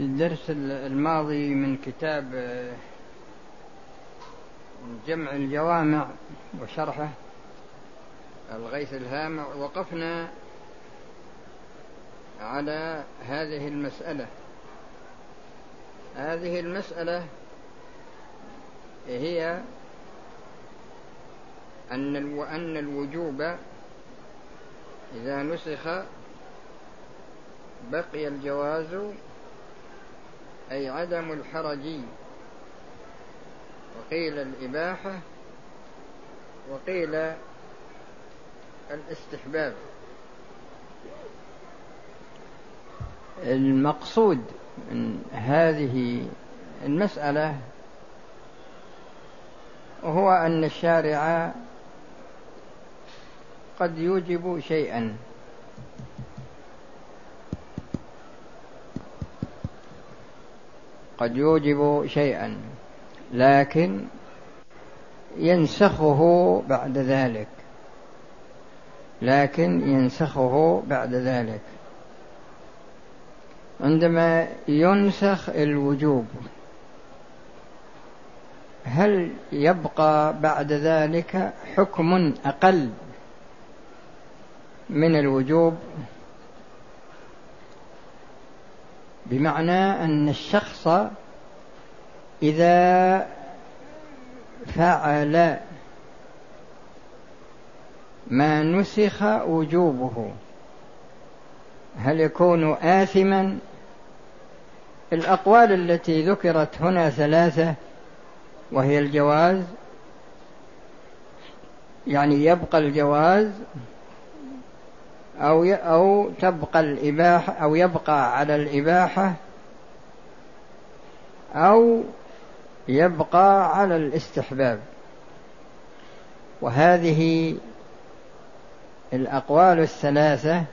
الدرس الماضي من كتاب آه، جمع الجوامع وشرحه الغيث الهامع وقفنا على هذه المسألة. هذه المسألة هي أن أن الوجوب إذا نسخ بقي الجواز أي عدم الحرج. وقيل الإباحة وقيل الاستحباب. المقصود من هذه المسألة هو أن الشارع قد يوجب شيئا. قد يوجب شيئا لكن ينسخه بعد ذلك. لكن ينسخه بعد ذلك. عندما ينسخ الوجوب هل يبقى بعد ذلك حكم أقل من الوجوب؟ بمعنى أن الشخص إذا فعل ما نسخ وجوبه هل يكون آثما؟ الأقوال التي ذكرت هنا ثلاثة وهي الجواز يعني يبقى الجواز أو أو تبقى الإباحة أو يبقى على الإباحة أو يبقى على الاستحباب. وهذه الأقوال الثلاثة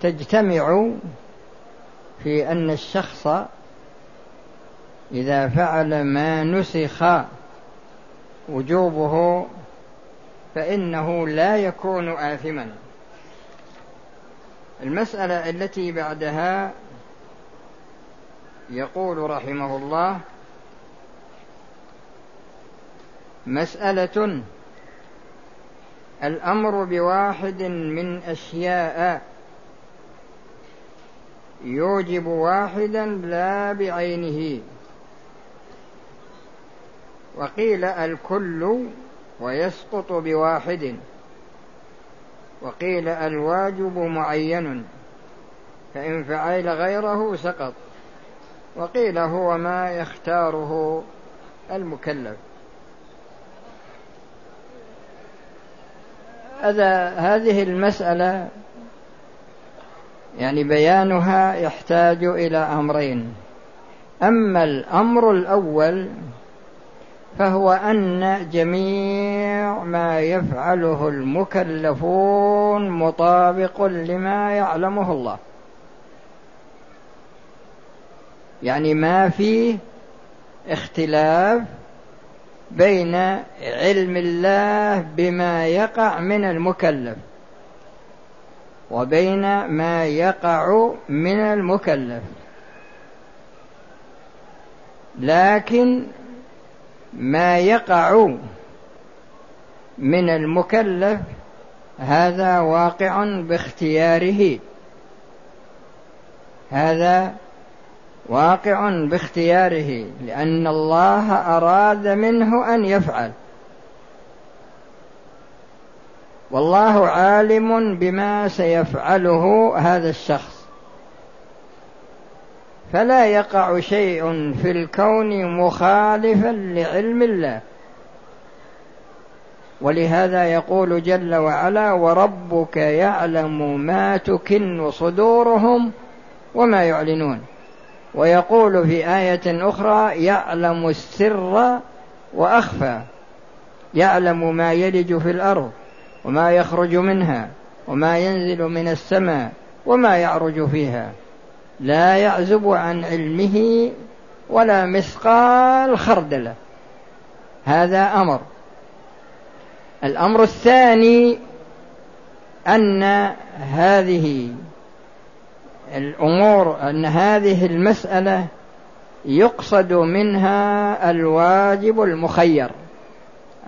تجتمع في أن الشخص إذا فعل ما نسخ وجوبه فإنه لا يكون آثما. المسألة التي بعدها يقول رحمه الله مسألة الأمر بواحد من أشياء يوجب واحدا لا بعينه. وقيل الكل ويسقط بواحد. وقيل الواجب معين فإن فعل غيره سقط. وقيل هو ما يختاره المكلف. هذا هذه المسألة يعني بيانها يحتاج إلى أمرين. أما الأمر الأول فهو أن جميع ما يفعله المكلفون مطابق لما يعلمه الله. يعني ما فيه اختلاف بين علم الله بما يقع من المكلف وبين ما يقع من المكلف. لكن ما يقع من المكلف هذا واقع باختياره. هذا واقع باختياره لأن الله أراد منه أن يفعل. والله عالم بما سيفعله هذا الشخص. فلا يقع شيء في الكون مخالفا لعلم الله. ولهذا يقول جل وعلا وربك يعلم ما تكن صدورهم وما يعلنون ويقول في آية أخرى يعلم السر وأخفى يعلم ما يلج في الأرض وما يخرج منها وما ينزل من السماء وما يعرج فيها. لا يعزب عن علمه ولا مثقال خردله هذا أمر. الأمر الثاني أن هذه الأمور أن هذه المسألة يقصد منها الواجب المخير.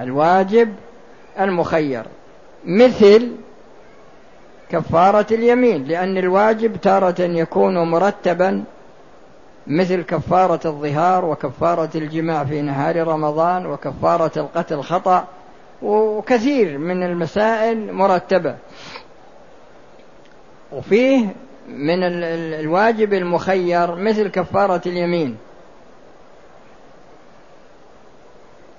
الواجب المخير. مثل كفارة اليمين لأن الواجب تارة يكون مرتبا مثل كفارة الظهار وكفارة الجماع في نهار رمضان وكفارة القتل خطأ وكثير من المسائل مرتبة. وفيه من الواجب المخير مثل كفارة اليمين.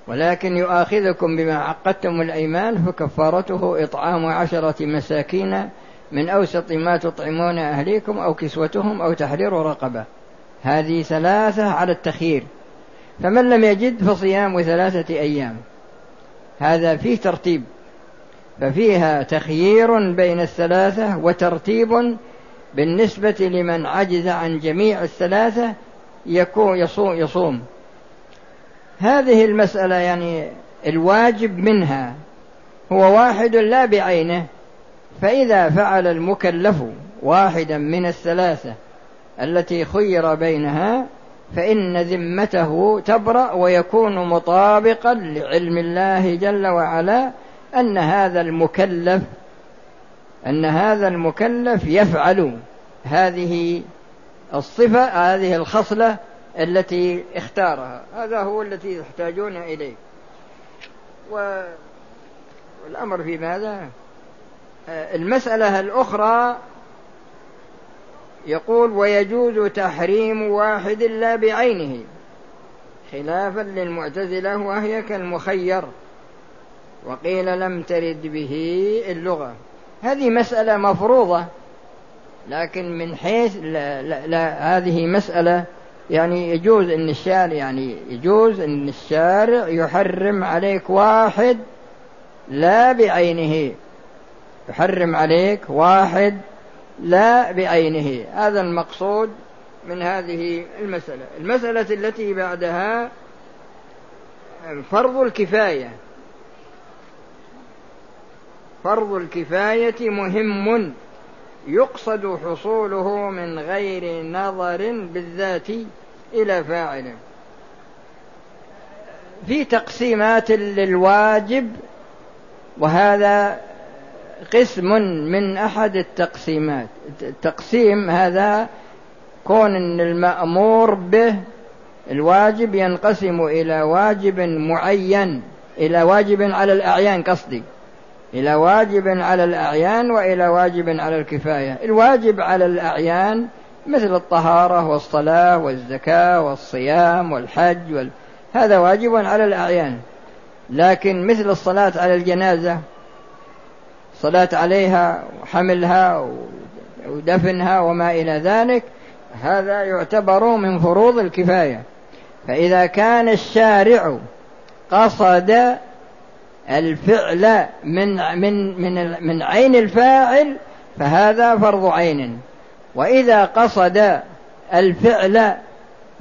ولكن يؤاخذكم بما عقدتم الأيمان فكفارته إطعام عشرة مساكين من أوسط ما تطعمون أهليكم أو كسوتهم أو تحرير رقبة. هذه ثلاثة على التخيير. فمن لم يجد فصيام ثلاثة أيام. هذا فيه ترتيب. ففيها تخيير بين الثلاثة وترتيب بالنسبة لمن عجز عن جميع الثلاثة يكون يصوم, يصوم. هذه المسألة يعني الواجب منها. هو واحد لا بعينه. فإذا فعل المكلف واحدا من الثلاثة التي خير بينها فإن ذمته تبرأ ويكون مطابقا لعلم الله جل وعلا أن هذا المكلف أن هذا المكلف يفعل هذه الصفة هذه الخصلة التي اختارها. هذا هو الذي يحتاجون إليه. والأمر في ماذا؟ المسألة الأخرى يقول ويجوز تحريم واحد لا بعينه خلافا للمعتزلة وهي كالمخير وقيل لم ترد به اللغة. هذه مسألة مفروضة لكن من حيث لا, لا, لا هذه مسألة يعني يجوز إن الشارع يعني يجوز إن الشارع يحرم عليك واحد لا بعينه. يحرم عليك واحد لا بعينه. هذا المقصود من هذه المسألة. المسألة التي بعدها فرض الكفاية. فرض الكفاية مهم. يقصد حصوله من غير نظر بالذات إلى فاعله في تقسيمات للواجب وهذا قسم من أحد التقسيمات. التقسيم هذا كون أن المأمور به الواجب ينقسم إلى واجب معين إلى واجب على الأعيان قصدي. إلى واجب على الأعيان وإلى واجب على الكفاية. الواجب على الأعيان مثل الطهارة والصلاة والزكاة والصيام والحج وال... هذا واجب على الأعيان. لكن مثل الصلاة على الجنازة الصلاة عليها وحملها ودفنها وما إلى ذلك هذا يعتبر من فروض الكفاية. فإذا كان الشارع قصد الفعل من من من من عين الفاعل فهذا فرض عين. وإذا قصد الفعل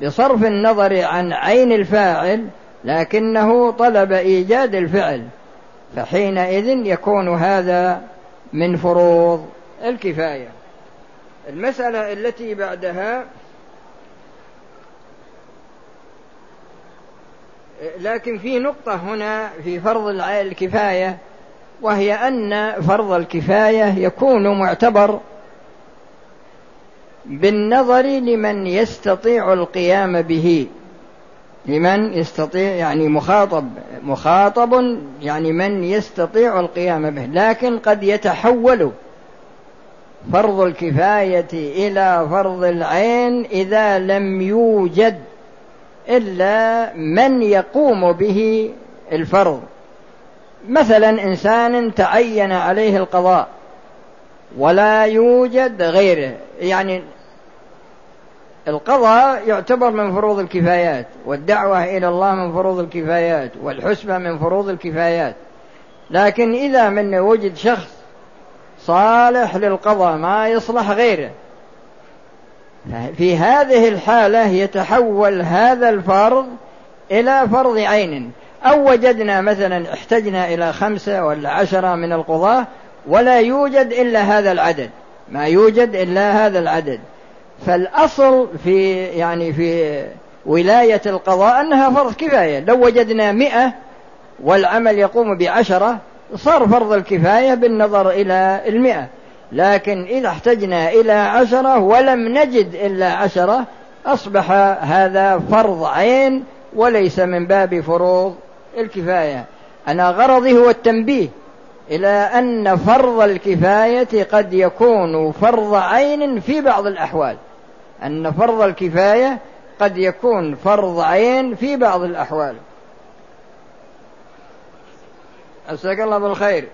بصرف النظر عن عين الفاعل لكنه طلب إيجاد الفعل. فحينئذ يكون هذا من فروض الكفاية. المسألة التي بعدها لكن في نقطة هنا في فرض الكفاية وهي أن فرض الكفاية يكون معتبر بالنظر لمن يستطيع القيام به. لمن يستطيع يعني مخاطب مخاطب يعني من يستطيع القيام به لكن قد يتحول فرض الكفاية إلى فرض العين إذا لم يوجد إلا من يقوم به الفرض. مثلا إنسان تعين عليه القضاء ولا يوجد غيره يعني القضاء يعتبر من فروض الكفايات والدعوة إلى الله من فروض الكفايات والحسبة من فروض الكفايات. لكن إذا من وجد شخص صالح للقضاء ما يصلح غيره في هذه الحالة يتحول هذا الفرض إلى فرض عين. أو وجدنا مثلا احتجنا إلى خمسة ولا عشرة من القضاة ولا يوجد إلا هذا العدد. ما يوجد إلا هذا العدد. فالأصل في يعني في ولاية القضاء أنها فرض كفاية. لو وجدنا مئة والعمل يقوم بعشرة صار فرض الكفاية بالنظر إلى المئة. لكن إذا احتجنا إلى عشرة ولم نجد إلا عشرة أصبح هذا فرض عين وليس من باب فروض الكفاية. أنا غرضي هو التنبيه إلى أن فرض الكفاية قد يكون فرض عين في بعض الأحوال. أن فرض الكفاية قد يكون فرض عين في بعض الأحوال. أسألك الله بالخير.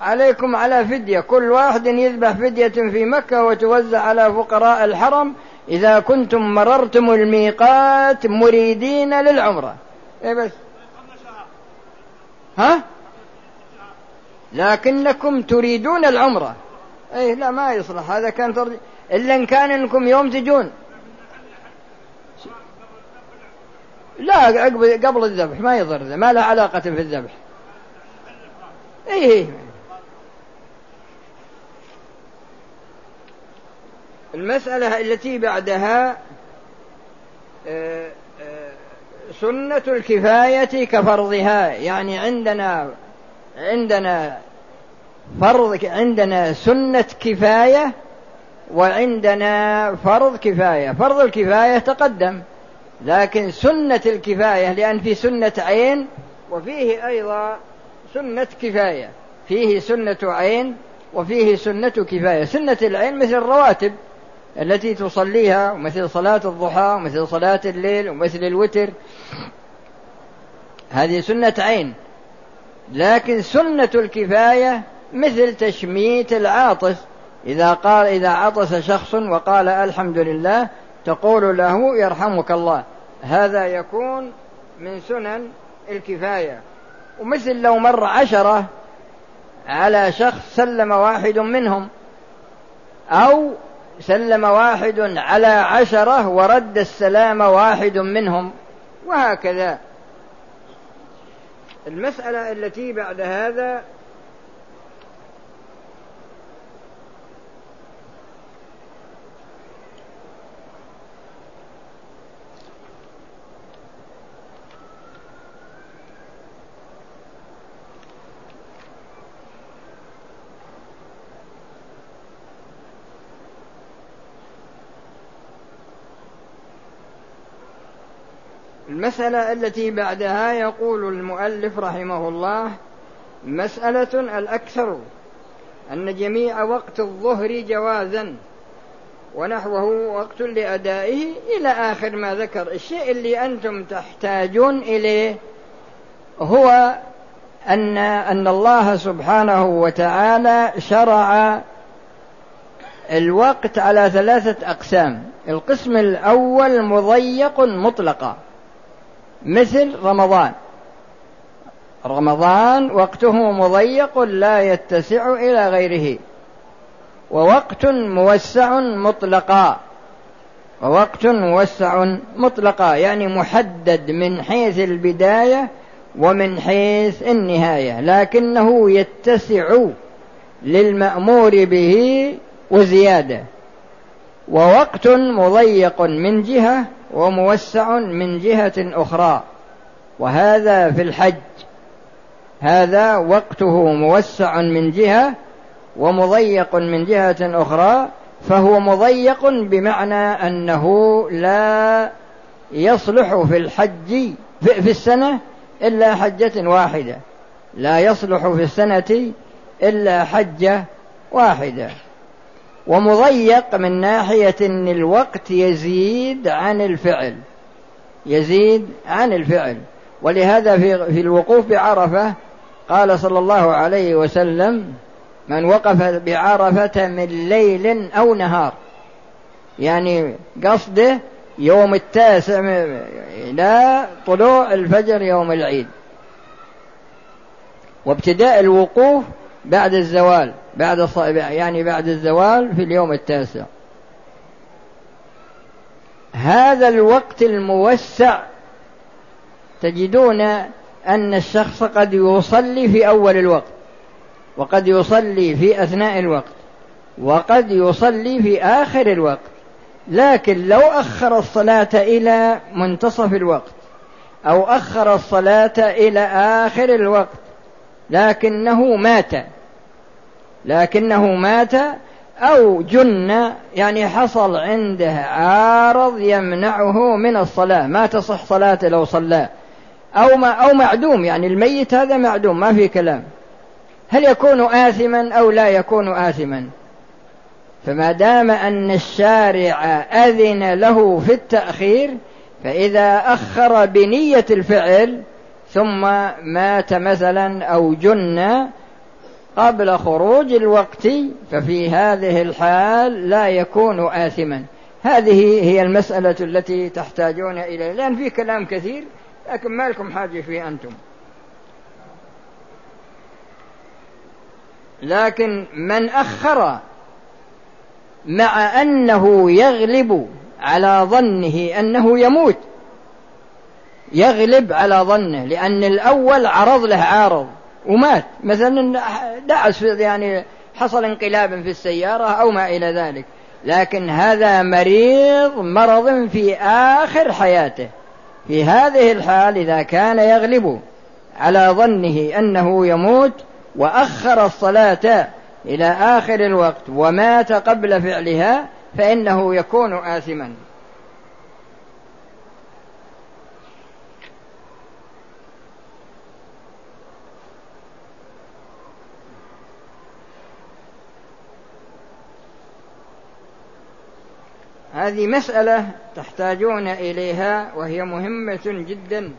عليكم على فدية. كل واحد يذبح فدية في مكة وتوزع على فقراء الحرم. إذا كنتم مررتم الميقات مريدين للعمرة. إيه بس؟ ها؟ لكنكم تريدون العمرة. إيه لا ما يصلح. هذا كان ترجي إلا إن كان إنكم يوم تجون. لا قبل الذبح ما يضر ما له علاقة في الذبح. إيه. المسألة التي بعدها آه، آه، سنة الكفاية كفرضها يعني عندنا عندنا فرض عندنا سنة كفاية وعندنا فرض كفاية. فرض الكفاية تقدم لكن سنة الكفاية لأن في سنة عين وفيه أيضا سنة كفاية. فيه سنة عين وفيه سنة كفاية. سنة العين مثل الرواتب التي تصليها ومثل صلاة الضحى ومثل صلاة الليل ومثل الوتر. هذه سنة عين. لكن سنة الكفاية مثل تشميت العاطس إذا قال إذا عطس شخص وقال الحمد لله تقول له يرحمك الله. هذا يكون من سنن الكفاية. ومثل لو مر عشرة على شخص سلم واحد منهم أو سلم واحد على عشرة ورد السلام واحد منهم وهكذا. المسألة التي بعد هذا المسألة التي بعدها يقول المؤلف رحمه الله مسألة الأكثر أن جميع وقت الظهر جوازا ونحوه وقت لأدائه إلى آخر ما ذكر. الشيء اللي أنتم تحتاجون إليه هو أن أن الله سبحانه وتعالى شرع الوقت على ثلاثة أقسام. القسم الأول مضيق مطلقا. مثل رمضان. رمضان وقته مضيق لا يتسع إلى غيره. ووقت موسع مطلقا. ووقت موسع مطلقا يعني محدد من حيث البداية ومن حيث النهاية. لكنه يتسع للمأمور به وزيادة. ووقت مضيق من جهة وموسع من جهة أخرى. وهذا في الحج. هذا وقته موسع من جهة ومضيق من جهة أخرى فهو مضيق بمعنى أنه لا يصلح في الحج في السنة إلا حجة واحدة. لا يصلح في السنة إلا حجة واحدة. ومضيق من ناحية أن الوقت يزيد عن الفعل. يزيد عن الفعل. ولهذا في, في الوقوف بعرفة قال صلى الله عليه وسلم من وقف بعرفة من ليل أو نهار يعني قصده يوم التاسع إلى طلوع الفجر يوم العيد. وابتداء الوقوف بعد الزوال بعد يعني بعد الزوال في اليوم التاسع. هذا الوقت الموسع تجدون أن الشخص قد يصلي في أول الوقت وقد يصلي في أثناء الوقت وقد يصلي في آخر الوقت. لكن لو أخر الصلاة إلى منتصف الوقت أو أخر الصلاة إلى آخر الوقت لكنه مات. لكنه مات أو جن يعني حصل عنده عارض يمنعه من الصلاة. ما تصح صلاته لو صلى. أو ما أو معدوم يعني الميت هذا معدوم ما في كلام. هل يكون آثما أو لا يكون آثما؟ فما دام أن الشارع أذن له في التأخير فإذا أخر بنية الفعل ثم مات مثلا أو جن قبل خروج الوقت ففي هذه الحال لا يكون آثما. هذه هي المسألة التي تحتاجون إليها. لأن في كلام كثير لكن ما لكم حاجة فيه أنتم. لكن من أخر مع أنه يغلب على ظنه أنه يموت يغلب على ظنه لأن الأول عرض له عارض. ومات. مثلا دعس يعني حصل انقلاب في السيارة أو ما إلى ذلك. لكن هذا مريض مرض في آخر حياته. في هذه الحال إذا كان يغلب على ظنه أنه يموت وأخر الصلاة إلى آخر الوقت ومات قبل فعلها فإنه يكون آثما. هذه مسألة تحتاجون إليها وهي مهمة جدا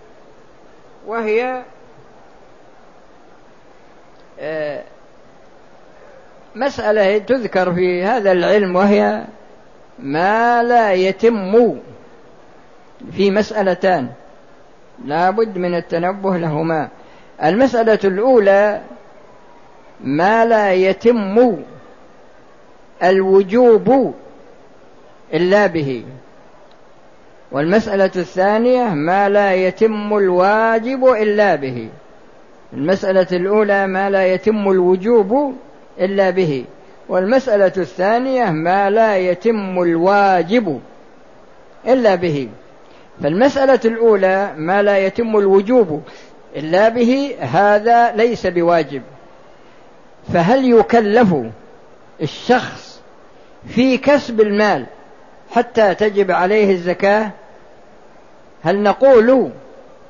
وهي آه، مسألة تذكر في هذا العلم وهي ما لا يتم في مسألتان. لا بد من التنبه لهما. المسألة الأولى ما لا يتم الوجوب إلا به. والمسألة الثانية ما لا يتم الواجب إلا به. المسألة الأولى ما لا يتم الوجوب إلا به. والمسألة الثانية ما لا يتم الواجب إلا به. فالمسألة الأولى ما لا يتم الوجوب إلا به هذا ليس بواجب. فهل يكلف الشخص في كسب المال حتى تجب عليه الزكاة؟ هل نقول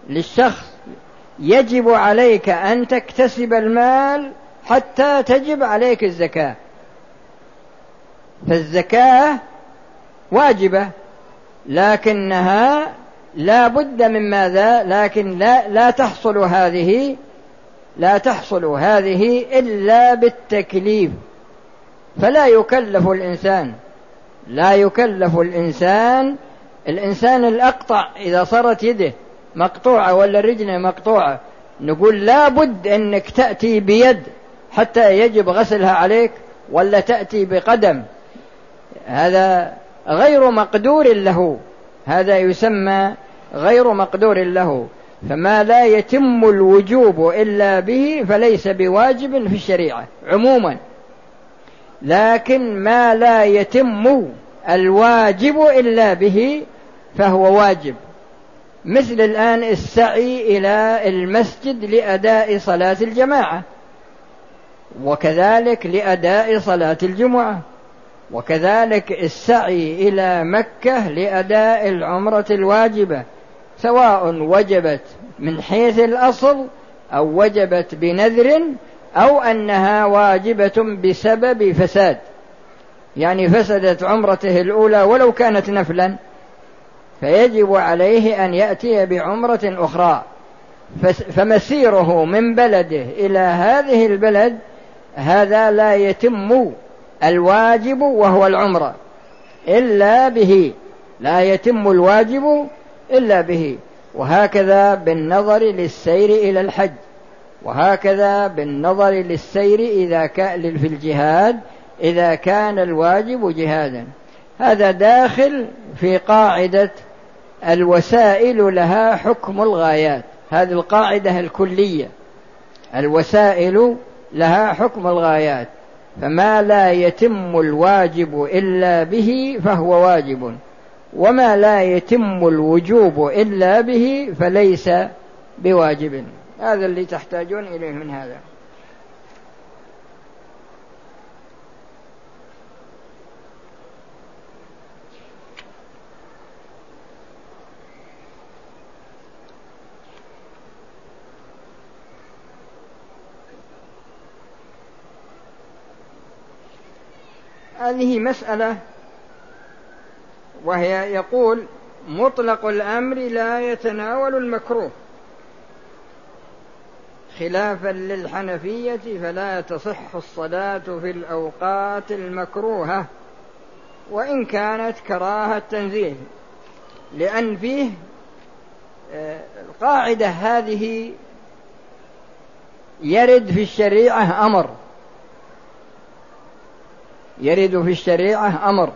للشخص يجب عليك أن تكتسب المال حتى تجب عليك الزكاة؟ فالزكاة واجبة لكنها لا بد من ماذا؟ لكن لا, لا تحصل هذه لا تحصل هذه إلا بالتكليف. فلا يكلف الإنسان لا يكلف الإنسان الإنسان الأقطع إذا صارت يده مقطوعة ولا رجله مقطوعة نقول لا بد أنك تأتي بيد حتى يجب غسلها عليك ولا تأتي بقدم. هذا غير مقدور له. هذا يسمى غير مقدور له. فما لا يتم الوجوب إلا به فليس بواجب في الشريعة عموما. لكن ما لا يتم الواجب إلا به فهو واجب. مثل الآن السعي إلى المسجد لأداء صلاة الجماعة وكذلك لأداء صلاة الجمعة وكذلك السعي إلى مكة لأداء العمرة الواجبة سواء وجبت من حيث الأصل أو وجبت بنذر أو أنها واجبة بسبب فساد. يعني فسدت عمرته الأولى ولو كانت نفلا فيجب عليه أن يأتي بعمرة أخرى. فمسيره من بلده إلى هذه البلد هذا لا يتم الواجب وهو العمرة إلا به لا يتم الواجب إلا به. وهكذا بالنظر للسير إلى الحج. وهكذا بالنظر للسير إذا كان في الجهاد إذا كان الواجب جهادا. هذا داخل في قاعدة الوسائل لها حكم الغايات. هذه القاعدة الكلية. الوسائل لها حكم الغايات. فما لا يتم الواجب إلا به فهو واجب. وما لا يتم الوجوب إلا به فليس بواجب. هذا اللي تحتاجون إليه من هذا. هذه مسألة وهي يقول مطلق الأمر لا يتناول المكروه. خلافا للحنفية فلا تصح الصلاة في الأوقات المكروهة وإن كانت كراهة تنزيه لأن فيه آه، القاعدة هذه يرد في الشريعة أمر. يرد في الشريعة أمر.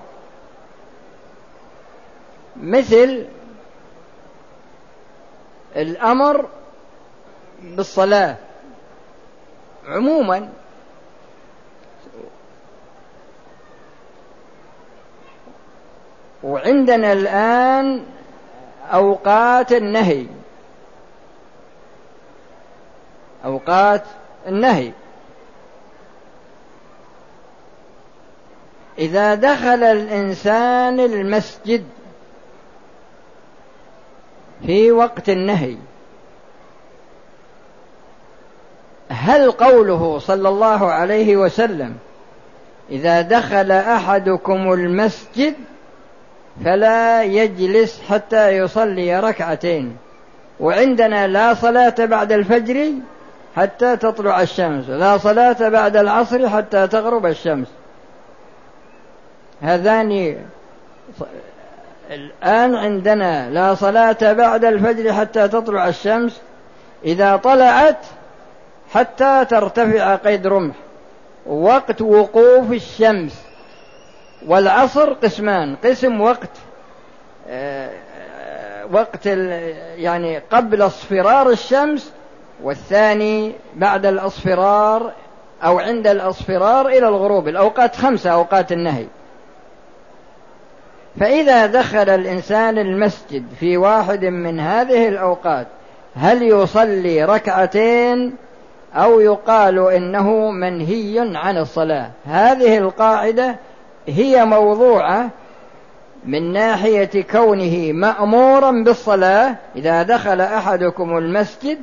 مثل الأمر بالصلاة. عموما وعندنا الآن أوقات النهي. أوقات النهي. إذا دخل الإنسان المسجد في وقت النهي هل قوله صلى الله عليه وسلم إذا دخل أحدكم المسجد فلا يجلس حتى يصلي ركعتين وعندنا لا صلاة بعد الفجر حتى تطلع الشمس لا صلاة بعد العصر حتى تغرب الشمس. هذان الآن عندنا لا صلاة بعد الفجر حتى تطلع الشمس إذا طلعت حتى ترتفع قيد رمح. وقت وقوف الشمس. والعصر قسمان قسم وقت. آه، وقت يعني قبل اصفرار الشمس والثاني بعد الاصفرار أو عند الاصفرار إلى الغروب. الأوقات خمسة أوقات النهي. فإذا دخل الإنسان المسجد في واحد من هذه الأوقات هل يصلي ركعتين؟ أو يقال إنه منهي عن الصلاة. هذه القاعدة هي موضوعة من ناحية كونه مأمورا بالصلاة. إذا دخل أحدكم المسجد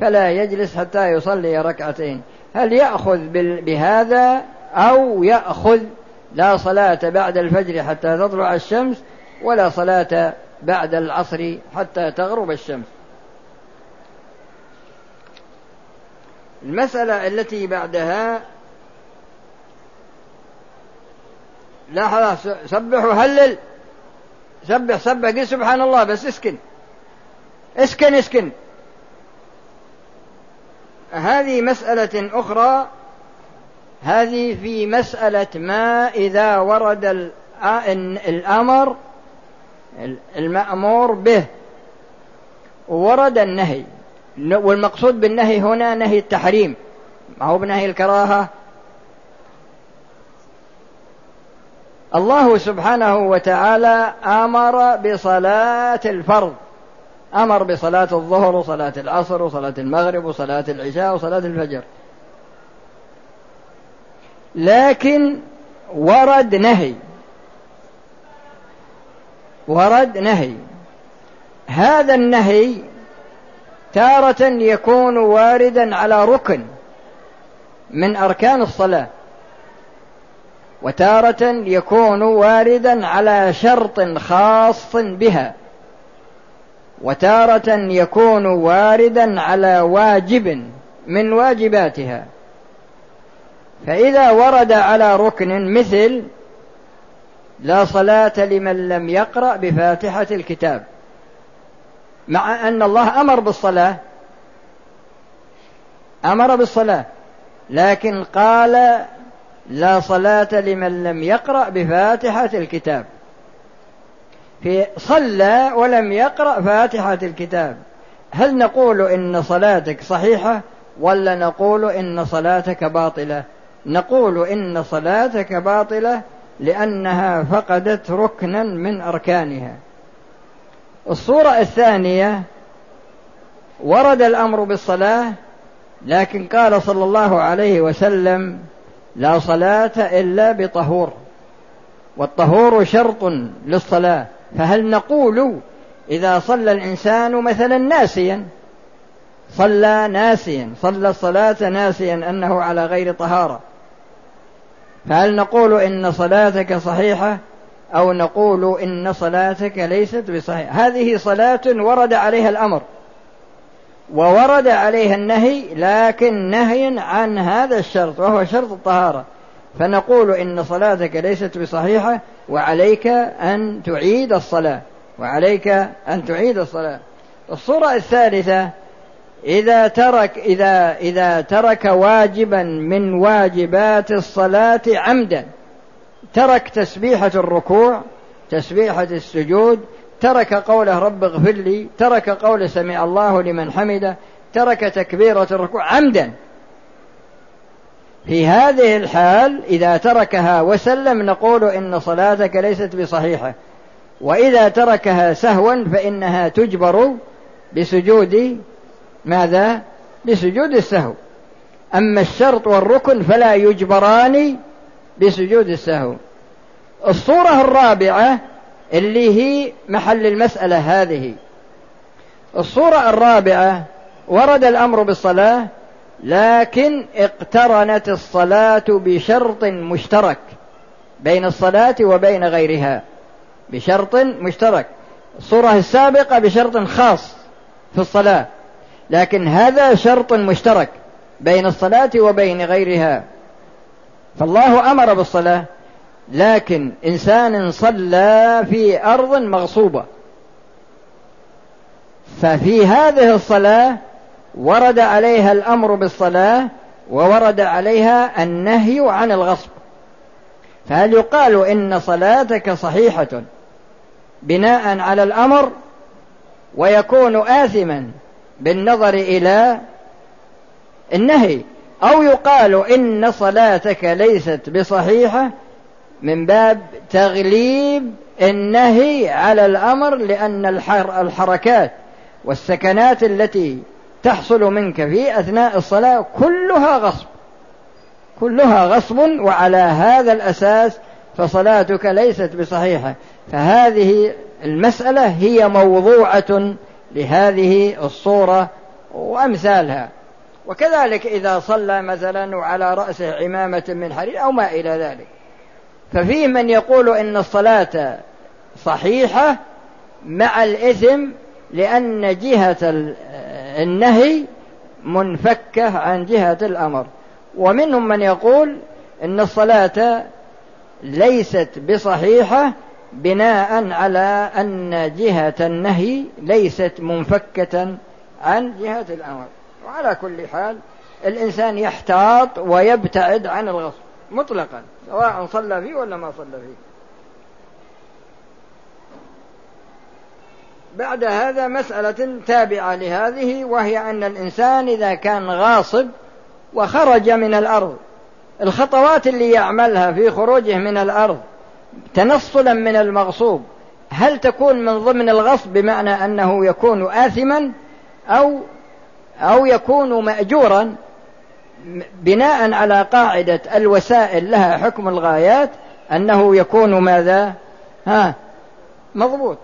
فلا يجلس حتى يصلي ركعتين. هل يأخذ بهذا أو يأخذ لا صلاة بعد الفجر حتى تطلع الشمس ولا صلاة بعد العصر حتى تغرب الشمس؟ المسألة التي بعدها لا خلاص سبح وهلل. سبح سبح قل سبحان الله بس اسكن. اسكن اسكن. هذه مسألة أخرى. هذه في مسألة ما إذا ورد الأمر المأمور به. ورد النهي. والمقصود بالنهي هنا نهي التحريم. ما هو بنهي الكراهة؟ الله سبحانه وتعالى أمر بصلاة الفرض. أمر بصلاة الظهر وصلاة العصر وصلاة المغرب وصلاة العشاء وصلاة الفجر. لكن ورد نهي. ورد نهي. هذا النهي تارة يكون واردا على ركن من أركان الصلاة. وتارة يكون واردا على شرط خاص بها. وتارة يكون واردا على واجب من واجباتها. فإذا ورد على ركن مثل لا صلاة لمن لم يقرأ بفاتحة الكتاب. مع أن الله أمر بالصلاة. أمر بالصلاة. لكن قال لا صلاة لمن لم يقرأ بفاتحة الكتاب. في صلى ولم يقرأ فاتحة الكتاب. هل نقول إن صلاتك صحيحة ولا نقول إن صلاتك باطلة؟ نقول إن صلاتك باطلة لأنها فقدت ركنا من أركانها. الصورة الثانية ورد الأمر بالصلاة لكن قال صلى الله عليه وسلم لا صلاة إلا بطهور والطهور شرط للصلاة فهل نقول إذا صلى الإنسان مثلا ناسيا؟ صلى ناسيا صلى الصلاة ناسيا أنه على غير طهارة فهل نقول إن صلاتك صحيحة؟ أو نقول إن صلاتك ليست بصحيحة هذه صلاة ورد عليها الأمر. وورد عليها النهي لكن نهي عن هذا الشرط وهو شرط الطهارة. فنقول إن صلاتك ليست بصحيحة وعليك أن تعيد الصلاة. وعليك أن تعيد الصلاة. الصورة الثالثة إذا ترك إذا إذا ترك واجبا من واجبات الصلاة عمدا. ترك تسبيحة الركوع تسبيحة السجود ترك قوله رب اغفر لي ترك قول سمع الله لمن حمده ترك تكبيرة الركوع عمدا. في هذه الحال إذا تركها وسلم نقول إن صلاتك ليست بصحيحة. وإذا تركها سهوا فإنها تجبر بسجود ماذا؟ بسجود السهو. أما الشرط والركن فلا يجبران بسجود السهو. الصورة الرابعة اللي هي محل المسألة هذه. الصورة الرابعة ورد الأمر بالصلاة لكن اقترنت الصلاة بشرط مشترك بين الصلاة وبين غيرها. بشرط مشترك. الصورة السابقة بشرط خاص في الصلاة لكن هذا شرط مشترك بين الصلاة وبين غيرها. فالله أمر بالصلاة لكن إنسان صلى في أرض مغصوبة. ففي هذه الصلاة ورد عليها الأمر بالصلاة وورد عليها النهي عن الغصب. فهل يقال إن صلاتك صحيحة بناء على الأمر ويكون آثما بالنظر إلى النهي؟ أو يقال إن صلاتك ليست بصحيحة من باب تغليب النهي على الأمر لأن الحركات والسكنات التي تحصل منك في أثناء الصلاة كلها غصب كلها غصب وعلى هذا الأساس فصلاتك ليست بصحيحة. فهذه المسألة هي موضوعة لهذه الصورة وأمثالها. وكذلك إذا صلى مثلا وعلى رأسه عمامة من حرير أو ما إلى ذلك. ففيه من يقول إن الصلاة صحيحة مع الإثم لأن جهة النهي منفكة عن جهة الأمر. ومنهم من يقول إن الصلاة ليست بصحيحة بناء على أن جهة النهي ليست منفكة عن جهة الأمر. وعلى كل حال الإنسان يحتاط ويبتعد عن الغصب مطلقا سواء صلى فيه ولا ما صلى فيه. بعد هذا مسألة تابعة لهذه وهي أن الإنسان إذا كان غاصب وخرج من الأرض الخطوات اللي يعملها في خروجه من الأرض تنصلا من المغصوب هل تكون من ضمن الغصب بمعنى أنه يكون آثما أو أو يكون مأجورا بناء على قاعدة الوسائل لها حكم الغايات أنه يكون ماذا؟ ها مضبوط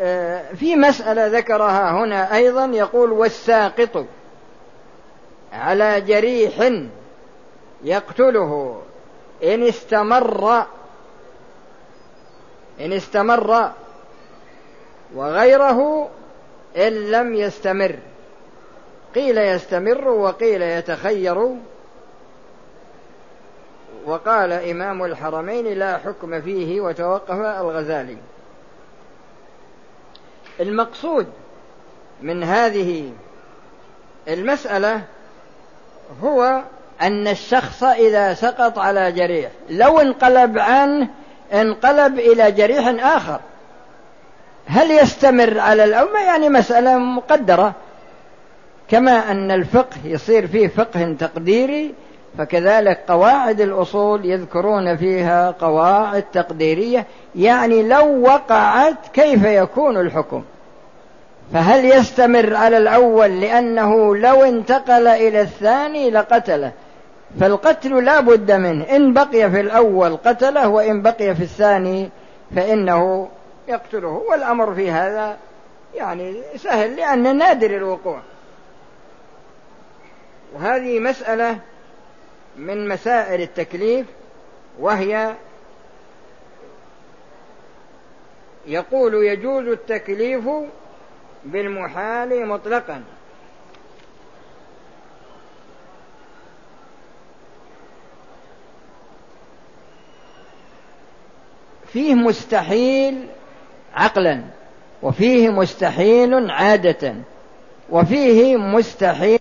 آه، في مسألة ذكرها هنا أيضا يقول والساقط على جريح يقتله. إن استمر إن استمر وغيره إن لم يستمر. قيل يستمر وقيل يتخير. وقال إمام الحرمين لا حكم فيه وتوقف الغزالي. المقصود من هذه المسألة هو أن الشخص إذا سقط على جريح لو انقلب عنه انقلب إلى جريح آخر. هل يستمر على الأول يعني مسألة مقدرة. كما أن الفقه يصير فيه فقه تقديري فكذلك قواعد الأصول يذكرون فيها قواعد تقديرية. يعني لو وقعت كيف يكون الحكم؟ فهل يستمر على الأول لأنه لو انتقل إلى الثاني لقتله؟ فالقتل لا بد منه. إن بقي في الأول قتله وإن بقي في الثاني فإنه يقتله. والأمر في هذا يعني سهل لأن نادر الوقوع. وهذه مسألة من مسائل التكليف وهي يقول يجوز التكليف بالمحال مطلقا. فيه مستحيل عقلا وفيه مستحيل عادة وفيه مستحيل